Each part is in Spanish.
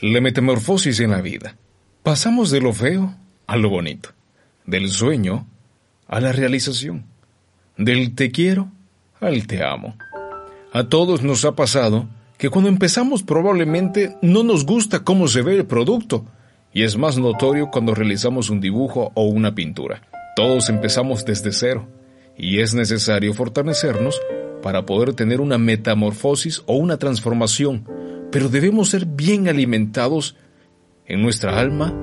La metamorfosis en la vida. Pasamos de lo feo a lo bonito, del sueño a la realización, del te quiero al te amo. A todos nos ha pasado que cuando empezamos probablemente no nos gusta cómo se ve el producto, y es más notorio cuando realizamos un dibujo o una pintura. Todos empezamos desde cero, y es necesario fortalecernos para poder tener una metamorfosis o una transformación pero debemos ser bien alimentados en nuestra alma,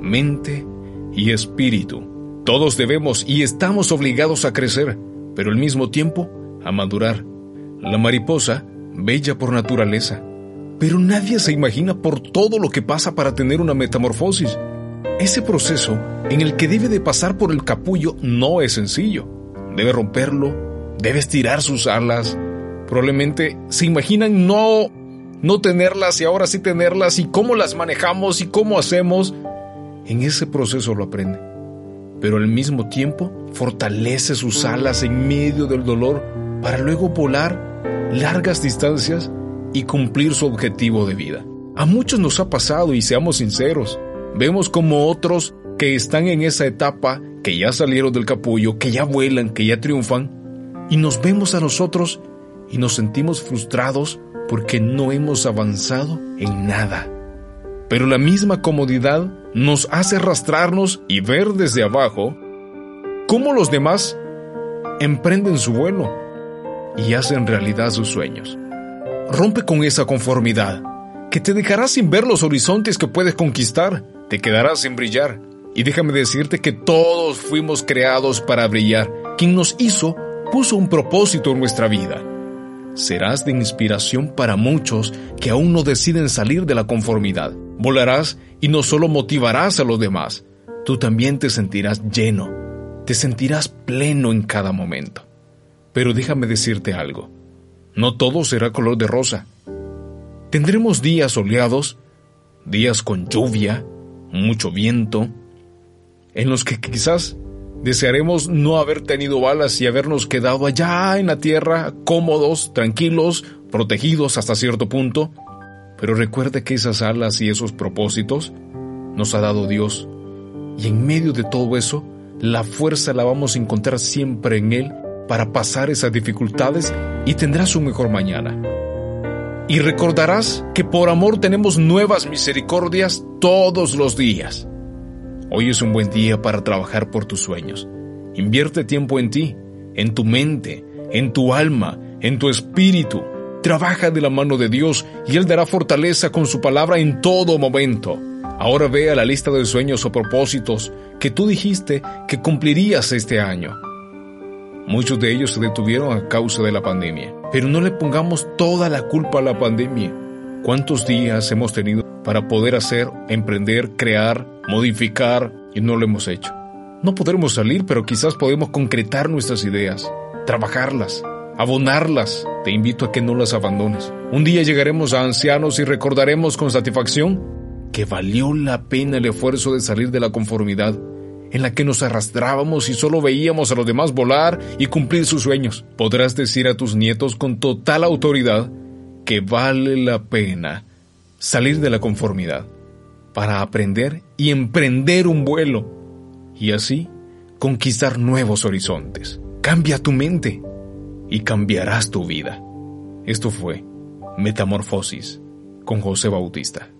mente y espíritu. Todos debemos y estamos obligados a crecer, pero al mismo tiempo a madurar. La mariposa, bella por naturaleza, pero nadie se imagina por todo lo que pasa para tener una metamorfosis. Ese proceso en el que debe de pasar por el capullo no es sencillo. Debe romperlo, debe estirar sus alas. Probablemente se imaginan no no tenerlas y ahora sí tenerlas y cómo las manejamos y cómo hacemos, en ese proceso lo aprende. Pero al mismo tiempo fortalece sus alas en medio del dolor para luego volar largas distancias y cumplir su objetivo de vida. A muchos nos ha pasado y seamos sinceros, vemos como otros que están en esa etapa, que ya salieron del capullo, que ya vuelan, que ya triunfan, y nos vemos a nosotros y nos sentimos frustrados porque no hemos avanzado en nada. Pero la misma comodidad nos hace arrastrarnos y ver desde abajo cómo los demás emprenden su vuelo y hacen realidad sus sueños. Rompe con esa conformidad, que te dejará sin ver los horizontes que puedes conquistar, te quedarás sin brillar. Y déjame decirte que todos fuimos creados para brillar. Quien nos hizo puso un propósito en nuestra vida serás de inspiración para muchos que aún no deciden salir de la conformidad. Volarás y no solo motivarás a los demás, tú también te sentirás lleno, te sentirás pleno en cada momento. Pero déjame decirte algo, no todo será color de rosa. Tendremos días soleados, días con lluvia, mucho viento, en los que quizás Desearemos no haber tenido balas y habernos quedado allá en la tierra, cómodos, tranquilos, protegidos hasta cierto punto. Pero recuerde que esas alas y esos propósitos nos ha dado Dios. Y en medio de todo eso, la fuerza la vamos a encontrar siempre en Él para pasar esas dificultades y tendrás un mejor mañana. Y recordarás que por amor tenemos nuevas misericordias todos los días. Hoy es un buen día para trabajar por tus sueños. Invierte tiempo en ti, en tu mente, en tu alma, en tu espíritu. Trabaja de la mano de Dios y Él dará fortaleza con su palabra en todo momento. Ahora ve a la lista de sueños o propósitos que tú dijiste que cumplirías este año. Muchos de ellos se detuvieron a causa de la pandemia, pero no le pongamos toda la culpa a la pandemia. ¿Cuántos días hemos tenido para poder hacer, emprender, crear, modificar y no lo hemos hecho. No podremos salir, pero quizás podemos concretar nuestras ideas, trabajarlas, abonarlas. Te invito a que no las abandones. Un día llegaremos a ancianos y recordaremos con satisfacción que valió la pena el esfuerzo de salir de la conformidad en la que nos arrastrábamos y solo veíamos a los demás volar y cumplir sus sueños. Podrás decir a tus nietos con total autoridad que vale la pena salir de la conformidad para aprender y emprender un vuelo y así conquistar nuevos horizontes. Cambia tu mente y cambiarás tu vida. Esto fue Metamorfosis con José Bautista.